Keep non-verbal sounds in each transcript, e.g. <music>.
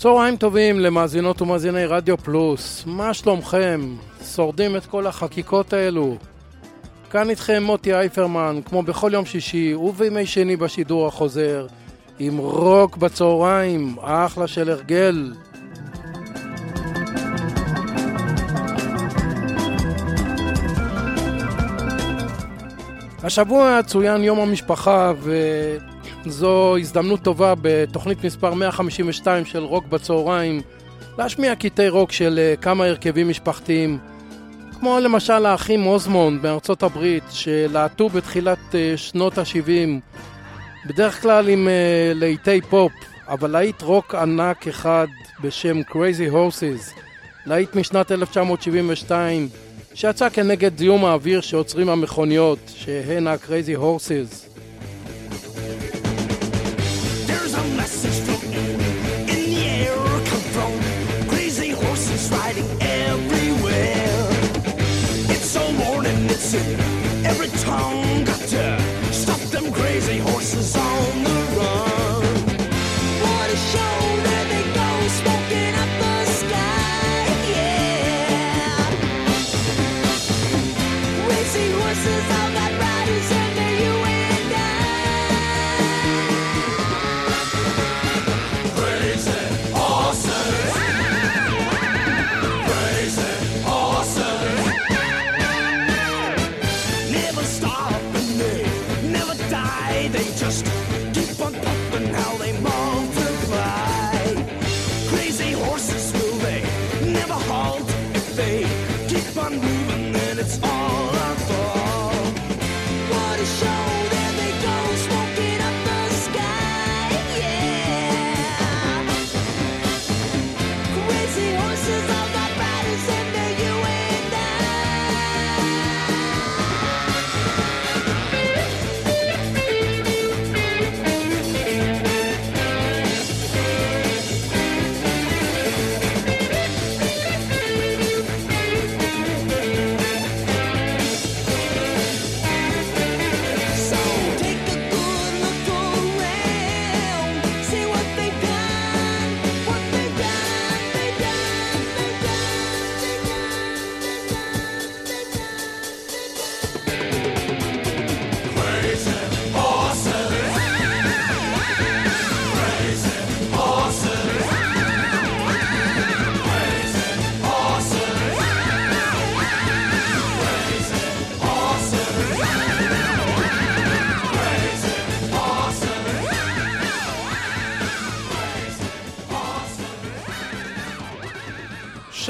צהריים טובים למאזינות ומאזיני רדיו פלוס, מה שלומכם? שורדים את כל החקיקות האלו? כאן איתכם מוטי אייפרמן, כמו בכל יום שישי ובימי שני בשידור החוזר, עם רוק בצהריים, אחלה של הרגל. השבוע צוין יום המשפחה וזו הזדמנות טובה בתוכנית מספר 152 של רוק בצהריים להשמיע קטעי רוק של אה, כמה הרכבים משפחתיים כמו למשל האחים אוסמונד מארצות הברית שלהטו בתחילת אה, שנות ה-70 בדרך כלל עם אה, להיטי פופ אבל להיט רוק ענק אחד בשם Crazy Horses להיט משנת 1972 שיצא כנגד זיהום האוויר שיוצרים המכוניות, שהן ה- Crazy Horses. Horses riding everywhere. It's so morning, every tongue.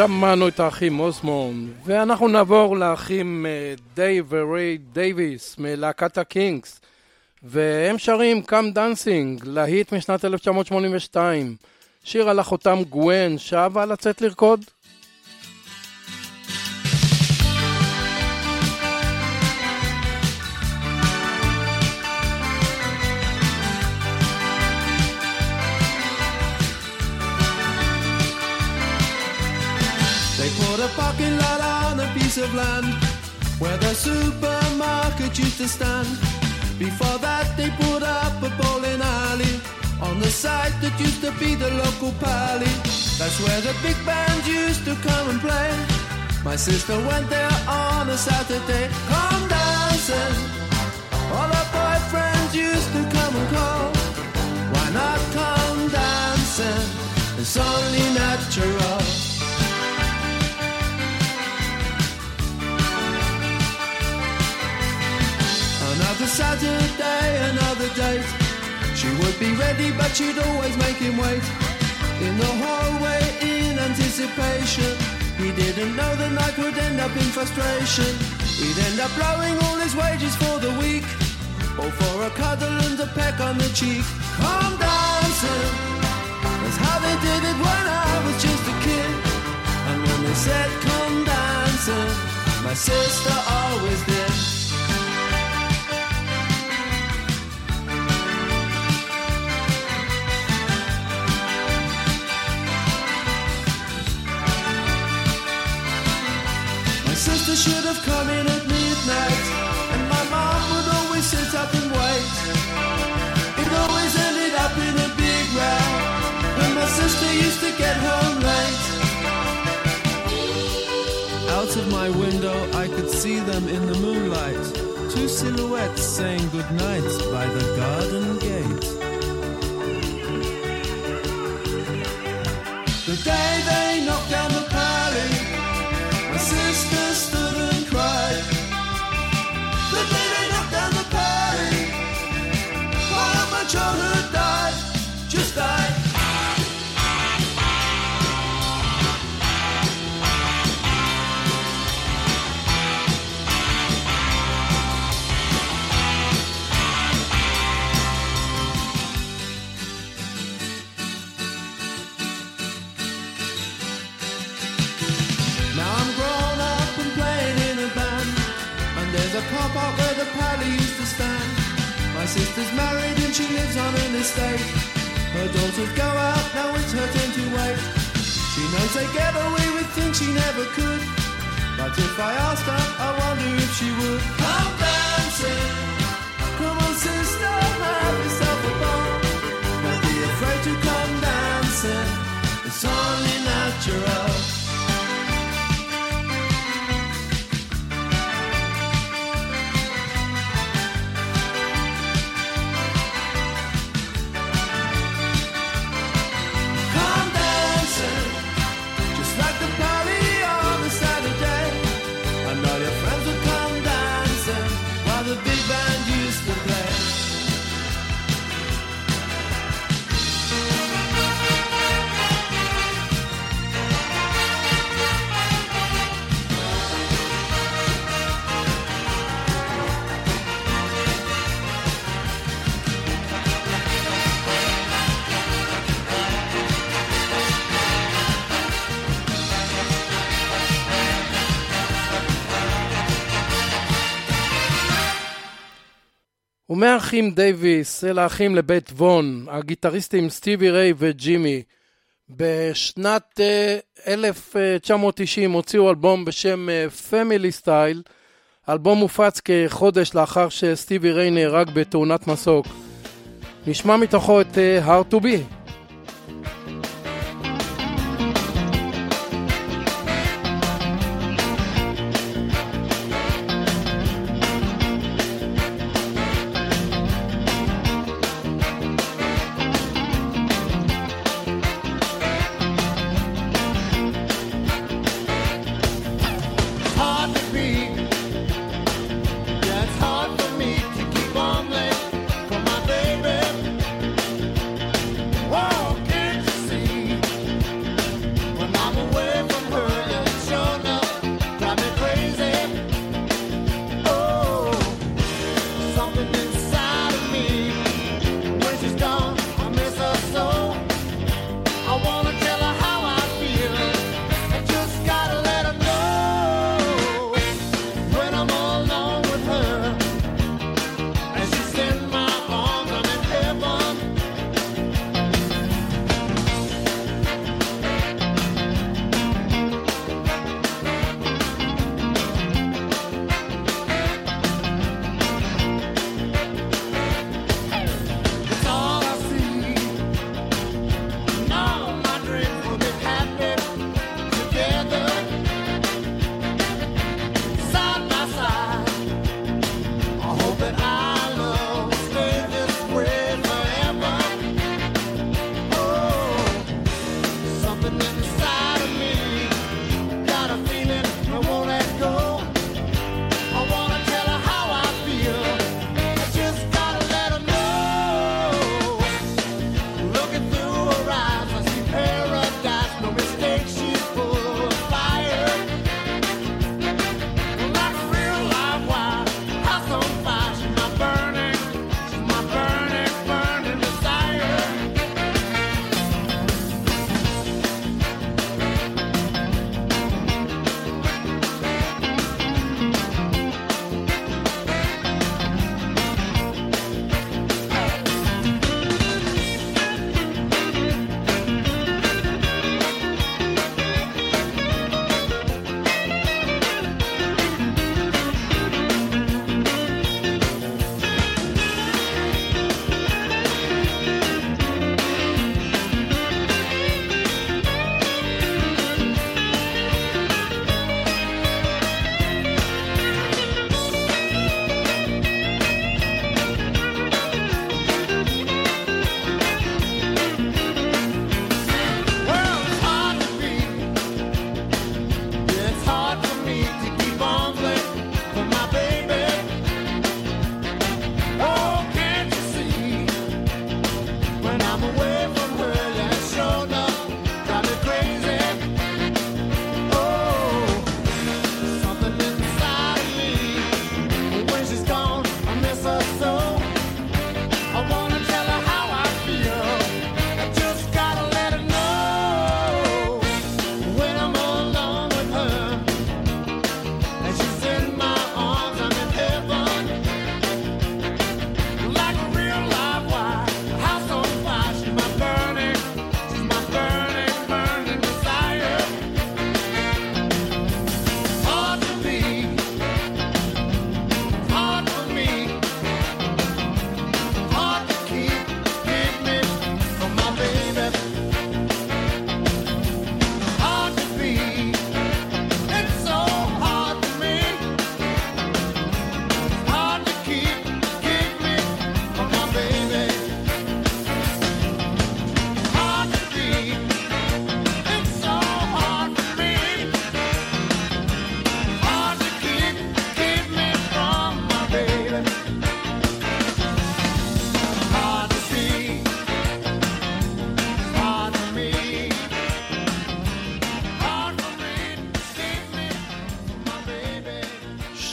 שמענו את האחים אוסמונד, ואנחנו נעבור לאחים אה, דייב וריי דייוויס מלהקת הקינקס, והם שרים Come Dancing, להיט משנת 1982, שיר על אחותם גווין, שאהבה לצאת לרקוד. Parking lot on a piece of land where the supermarket used to stand. Before that, they put up a bowling alley on the site that used to be the local pally. That's where the big bands used to come and play. My sister went there on a Saturday, come dancing. All her boyfriends used to come and call. Why not come dancing? It's only natural. Another Saturday, another date. She would be ready, but she'd always make him wait. In the hallway, in anticipation. He didn't know the night would end up in frustration. He'd end up blowing all his wages for the week. Or for a cuddle and a peck on the cheek. Come dancing. That's how they did it when I was just a kid. And when they said, come dancing. My sister always did. Sister should have come in at midnight, and my mom would always sit up and wait. It always ended up in a big row when my sister used to get home late. Out of my window, I could see them in the moonlight. Two silhouettes saying goodnight by the garden gate. The day they sister's married and she lives on an estate. Her daughters go out, now it's her turn to wait. She knows they get away with things she never could. But if I asked her, I wonder if she would. Come dancing, come on sister, have yourself a ball. Don't be afraid to come dancing, it's only natural. ומהאחים דייוויס אל האחים לבית וון, הגיטריסטים סטיבי ריי וג'ימי. בשנת אה, 1990 הוציאו אלבום בשם Family Style. האלבום הופץ כחודש לאחר שסטיבי ריי נהרג בתאונת מסוק. נשמע מתוכו את אה, Hard to be.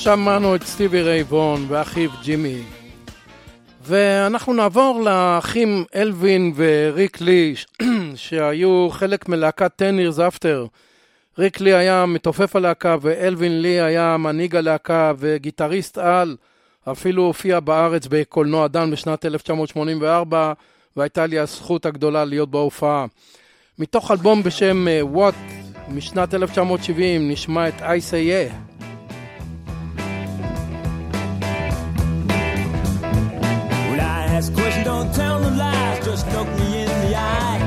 שמענו את סטיבי רייבון ואחיו ג'ימי. ואנחנו נעבור לאחים אלווין וריק לי, <clears throat> שהיו חלק מלהקת 10 years after. ריק לי היה מתופף הלהקה ואלווין לי היה מנהיג הלהקה וגיטריסט על, אפילו הופיע בארץ בקולנוע דן בשנת 1984, והייתה לי הזכות הגדולה להיות בהופעה. מתוך אלבום בשם אה, What משנת 1970 נשמע את I say yeah. Ask questions, don't tell no lies. Just look me in the eye.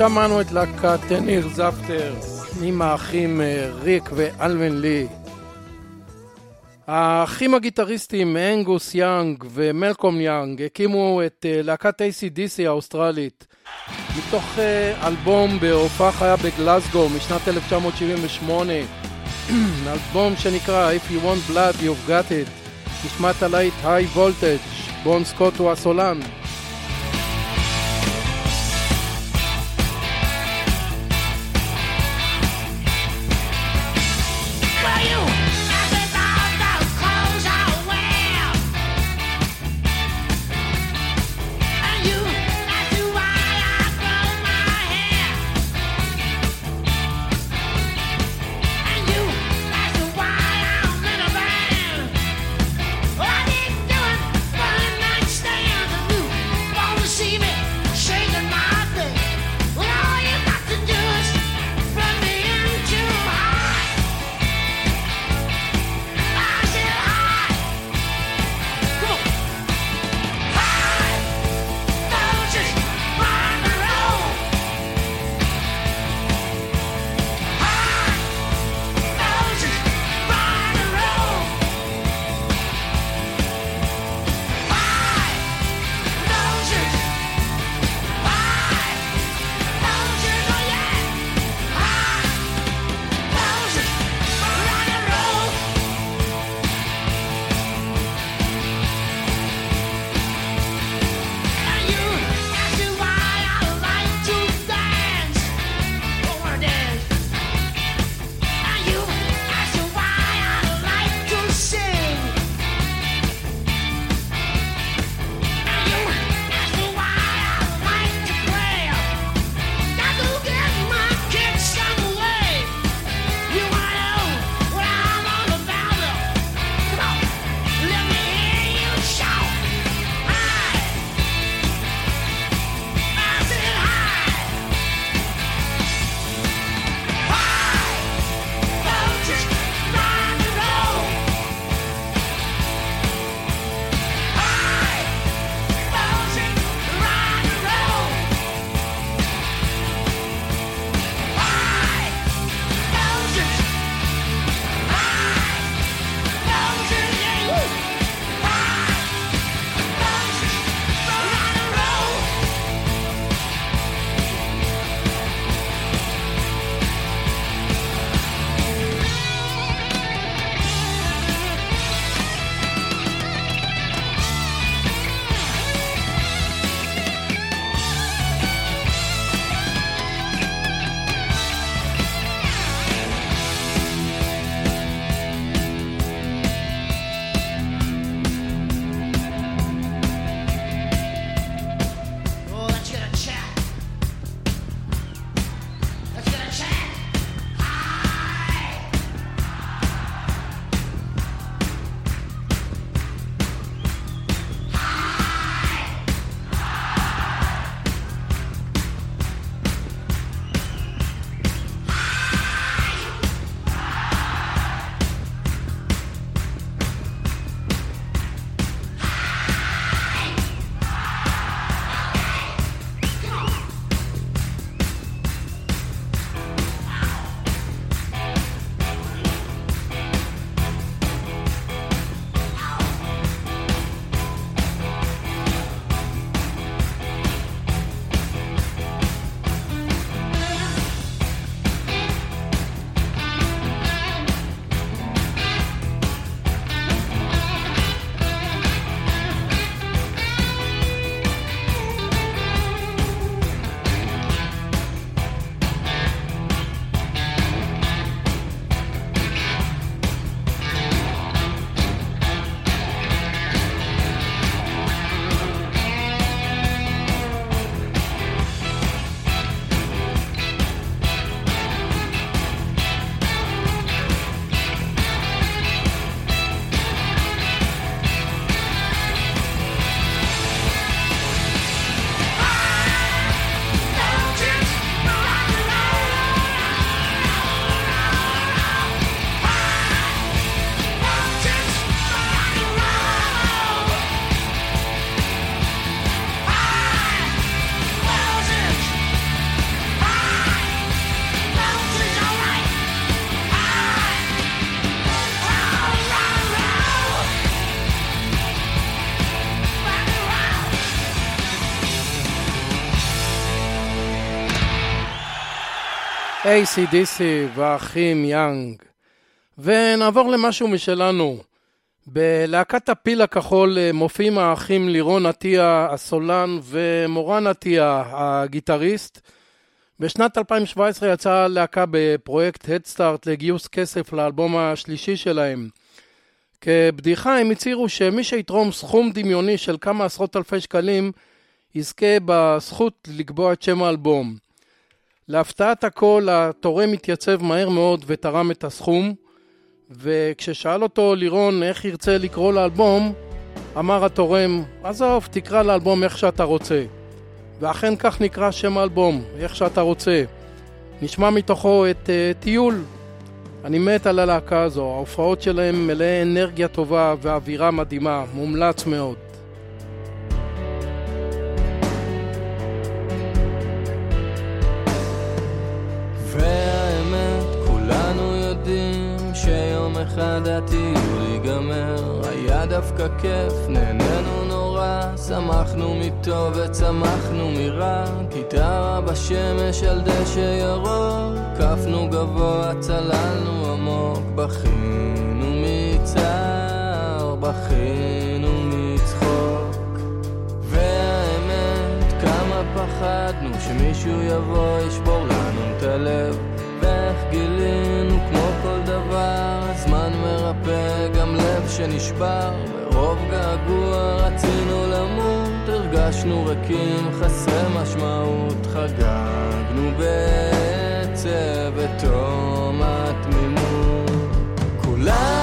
שמענו את להקת Ten Years After עם האחים אה, ריק ואלווין לי. האחים הגיטריסטים אנגוס יאנג ומלקום יאנג הקימו את אה, להקת AC/DC האוסטרלית. מתוך אה, אלבום בהופעה חיה בגלסגו משנת 1978 <clears throat> אלבום שנקרא If you want blood you've got it. נשמע את הלהיט High Voltage בון סקוט הוא הסולן ACDC והאחים יאנג. ונעבור למשהו משלנו. בלהקת הפיל הכחול אה, מופיעים האחים לירון עטיה הסולן ומורן עטיה הגיטריסט. בשנת 2017 יצאה הלהקה בפרויקט הדסטארט לגיוס כסף לאלבום השלישי שלהם. כבדיחה הם הצהירו שמי שיתרום סכום דמיוני של כמה עשרות אלפי שקלים יזכה בזכות לקבוע את שם האלבום. להפתעת הכל התורם התייצב מהר מאוד ותרם את הסכום וכששאל אותו לירון איך ירצה לקרוא לאלבום? אמר התורם עזוב תקרא לאלבום איך שאתה רוצה. ואכן כך נקרא שם האלבום איך שאתה רוצה. נשמע מתוכו את uh, טיול. אני מת על הלהקה הזו ההופעות שלהם מלאי אנרגיה טובה ואווירה מדהימה מומלץ מאוד אחד הטיול ייגמר, היה דווקא כיף, נהנינו נורא, שמחנו מטוב וצמחנו מרע, גיטרה בשמש על דשא ירוק, קפנו גבוה, צללנו עמוק, בכינו מצער, בכינו מצחוק. והאמת, כמה פחדנו שמישהו יבוא, ישבור לנו את הלב, ואיך גילינו כמו כל דבר מרפא גם לב שנשבר, מרוב געגוע רצינו למות, הרגשנו ריקים, חסרי משמעות, חגגנו בעצב בתום התמימות. כולנו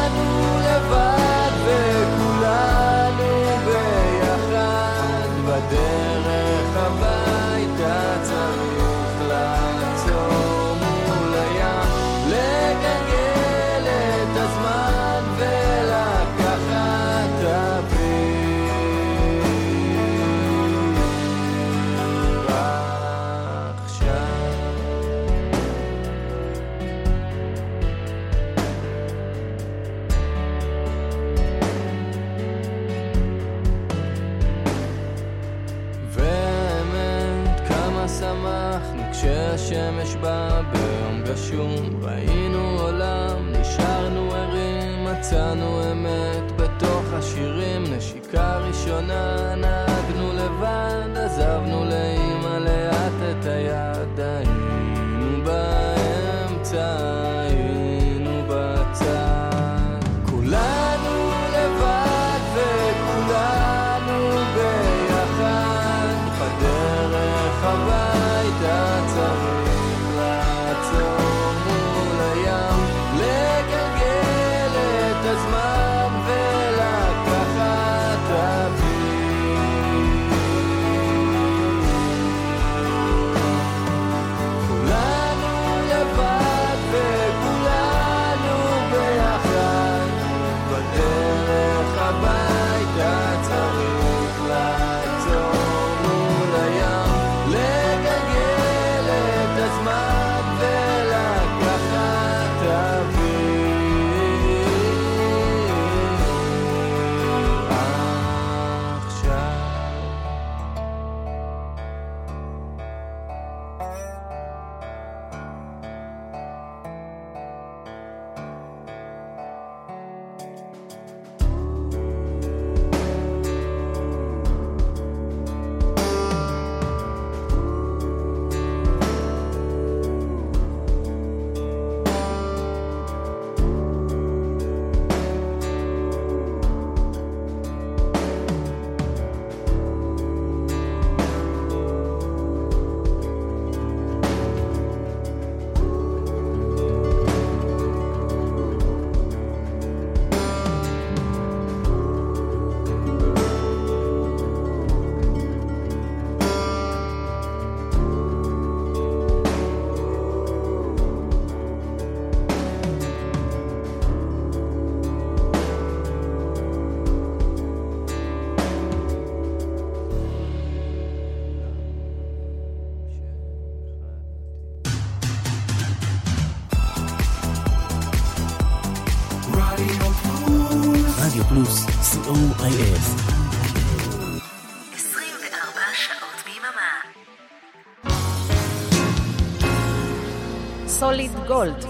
גולד,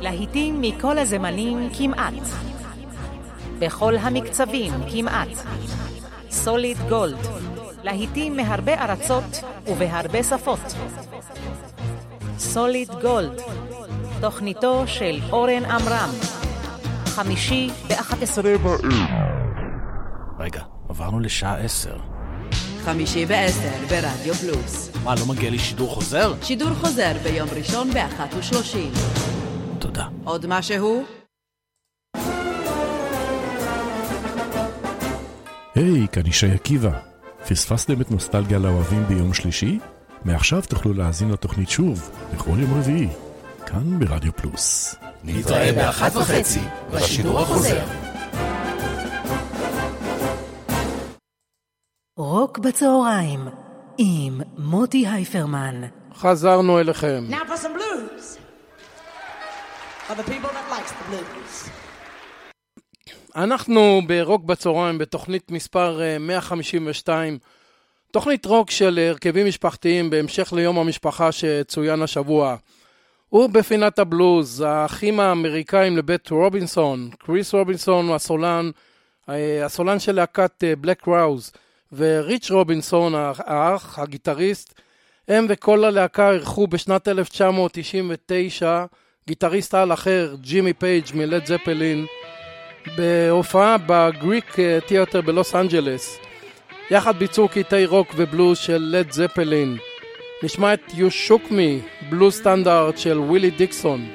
להיטים מכל הזמנים כמעט. בכל המקצבים כמעט. סוליד גולד, להיטים מהרבה ארצות ובהרבה שפות. סוליד גולד, תוכניתו של אורן עמרם, חמישי ב-11 רגע, עברנו לשעה עשר. חמישי בעשר ברדיו פלוס. מה, לא מגיע לי שידור חוזר? שידור חוזר ביום ראשון באחת ושלושים. תודה. עוד משהו? היי, כאן ישי עקיבא. פספסתם את נוסטלגיה לאוהבים ביום שלישי? מעכשיו תוכלו להאזין לתוכנית שוב, בכל יום רביעי, כאן ברדיו פלוס. נתראה באחת וחצי, בשידור החוזר. רוק בצהריים, עם מוטי הייפרמן. חזרנו אליכם. Now for some blues. For the people that likes the blues. אנחנו ברוק בצהריים בתוכנית מספר אה, 152, תוכנית רוק של הרכבים משפחתיים בהמשך ליום המשפחה שצוין השבוע. ובפינת הבלוז, האחים האמריקאים לבית רובינסון, קריס רובינסון הוא הסולן, אה, הסולן של להקת Black Crowes, וריץ' רובינסון, האח, הגיטריסט, הם וכל הלהקה אירחו בשנת 1999 גיטריסט על אחר, ג'ימי פייג' מלד זפלין, בהופעה ב Greek Theatre בלוס אנג'לס. יחד ביצעו קטעי רוק ובלוז של לד זפלין. נשמע את You Shook Me, בלוז סטנדרט של ווילי דיקסון.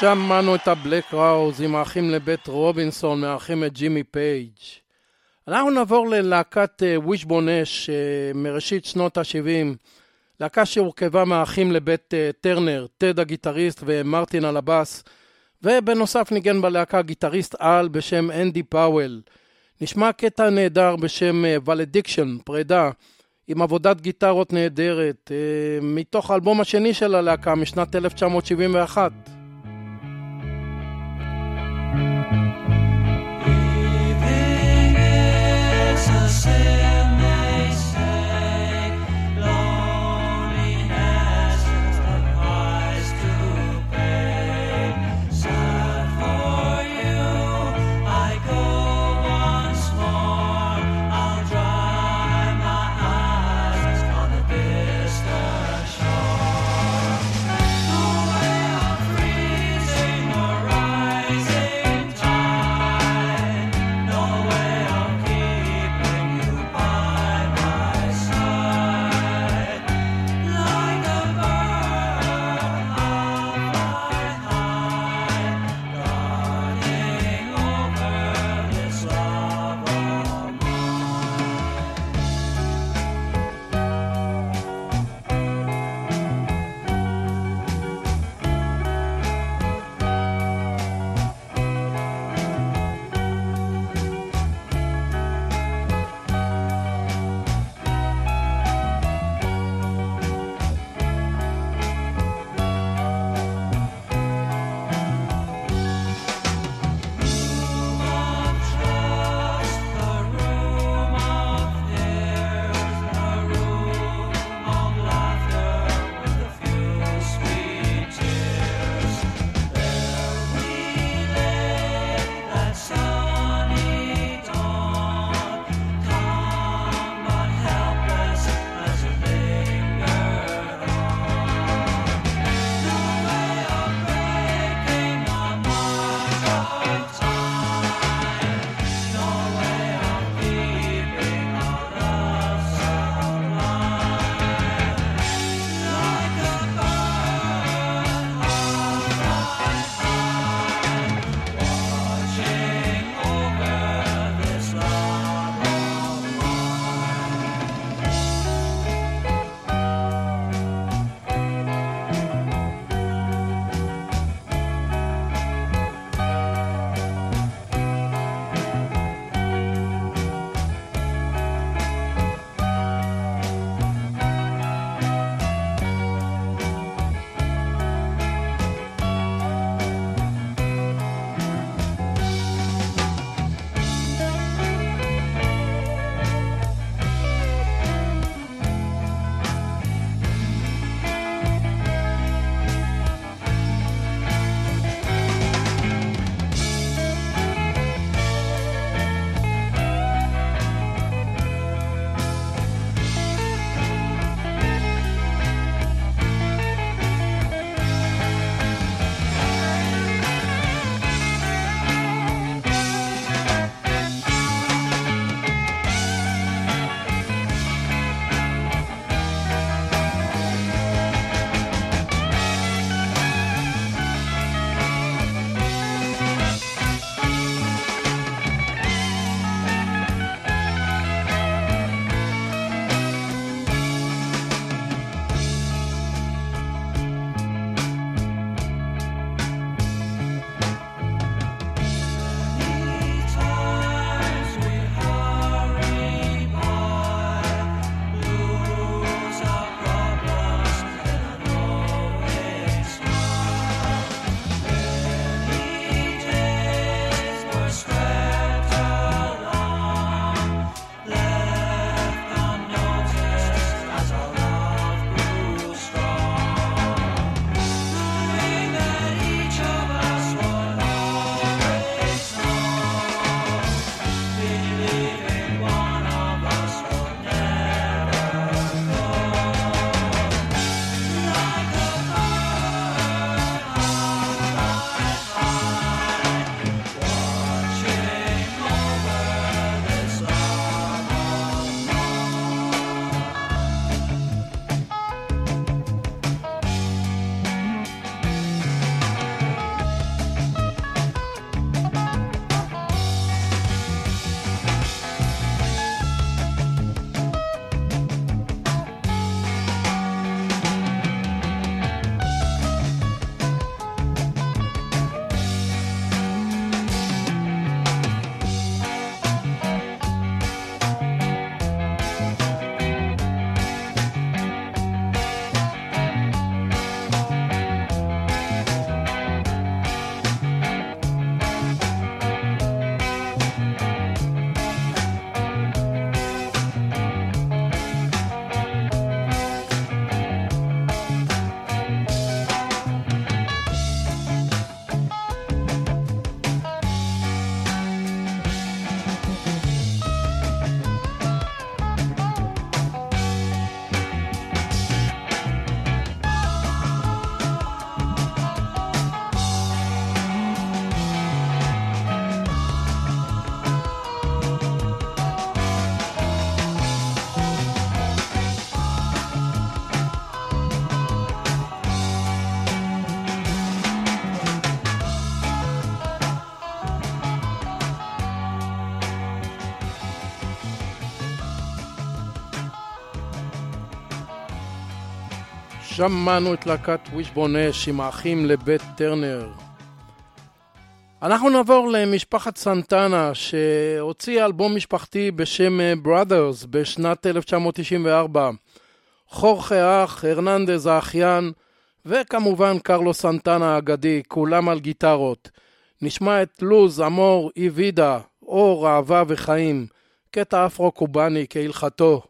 שמענו את ה Black Crowes עם האחים לבית רובינסון, מארחים את ג'ימי פייג'. אנחנו נעבור ללהקת Wishbone Ash מראשית שנות ה-70, להקה שהורכבה מהאחים לבית אה, טרנר, טד הגיטריסט ומרטין על הבאס, ובנוסף ניגן בלהקה גיטריסט על בשם אנדי פאוול. נשמע קטע נהדר בשם Valediction, פרידה, עם עבודת גיטרות נהדרת, אה, מתוך האלבום השני של הלהקה משנת 1971. Living is a sin. שמענו את להקת וישבון אש עם האחים לבית טרנר. אנחנו נעבור למשפחת סנטנה שהוציאה אלבום משפחתי בשם Brothers בשנת 1994. חורכה האח, הרננדז האחיין וכמובן קרלו סנטנה האגדי, כולם על גיטרות. נשמע את לוז, אמור, איבידה, אור, אהבה וחיים, קטע אפרו-קובאני כהלכתו.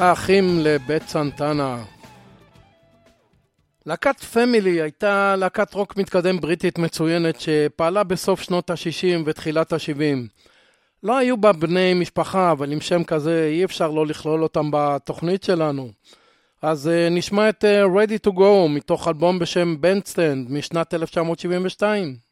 האחים לבית סנטנה. להקת Family הייתה להקת רוק מתקדם בריטית מצוינת שפעלה בסוף שנות ה-60 ותחילת ה-70. לא היו בה בני משפחה, אבל עם שם כזה אי אפשר לא לכלול אותם בתוכנית שלנו. אז אה, נשמע את אה, Ready to Go מתוך אלבום בשם Bandstand משנת 1972.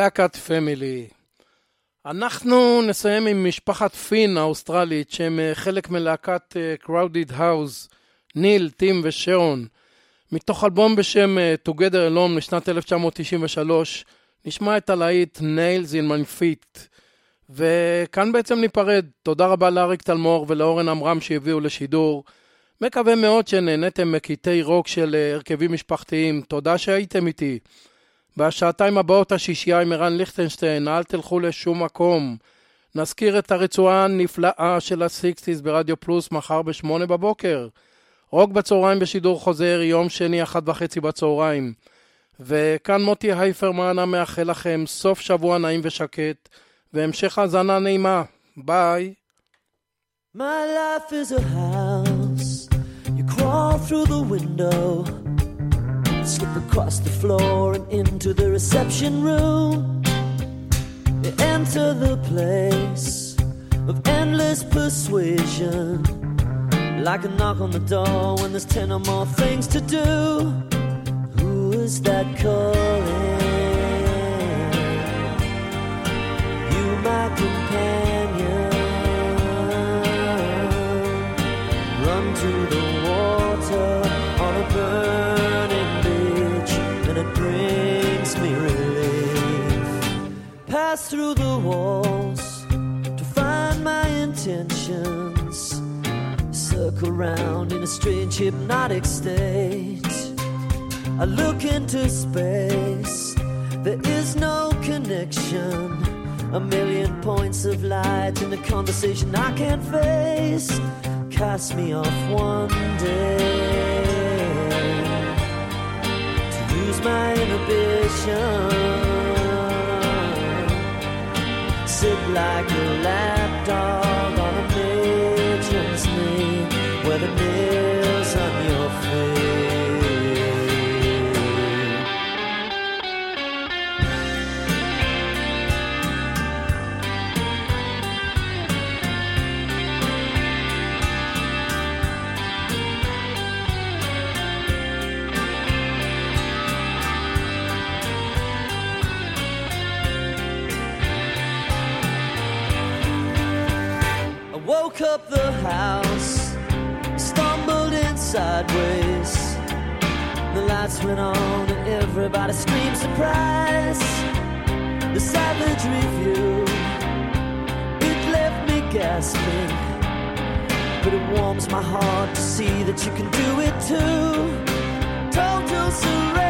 להקת Family. אנחנו נסיים עם משפחת פין האוסטרלית, שהם אה, חלק מלהקת Crowded House, ניל, טים ושרון. מתוך אלבום בשם אה, Together Alone לשנת 1993, נשמע את הלהיט Nails in My Feet. וכאן בעצם ניפרד. תודה רבה לאריק תלמור ולאורן עמרם שהביאו לשידור. מקווה מאוד שנהניתם מקטעי רוק של אה, הרכבים משפחתיים. תודה שהייתם איתי. בשעתיים הבאות השישייה עם ערן ליכטנשטיין, אל תלכו לשום מקום. נזכיר את הרצועה הנפלאה של ה Sixties ברדיו פלוס מחר בשמונה בבוקר. רוק בצהריים בשידור חוזר, יום שני, אחת וחצי בצהריים. וכאן מוטי הייפרמן המאחל לכם סוף שבוע נעים ושקט, והמשך האזנה נעימה. ביי. My life is a house. You crawl through the window, slip across the floor and into the reception room. You enter the place of endless persuasion. Like a knock on the door when there's ten or more things to do. Who is that calling? Pass through the walls to find my intentions circle round in a strange hypnotic state. I look into space, there is no connection. A million points of light in a conversation I can't face. Cast me off one day to use my inhibition. Sit like a lapdog lights went on and everybody screamed surprise. The savage review, it left me gasping. But it warms my heart to see that you can do it too. Total surrender.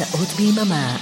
שעות ביממה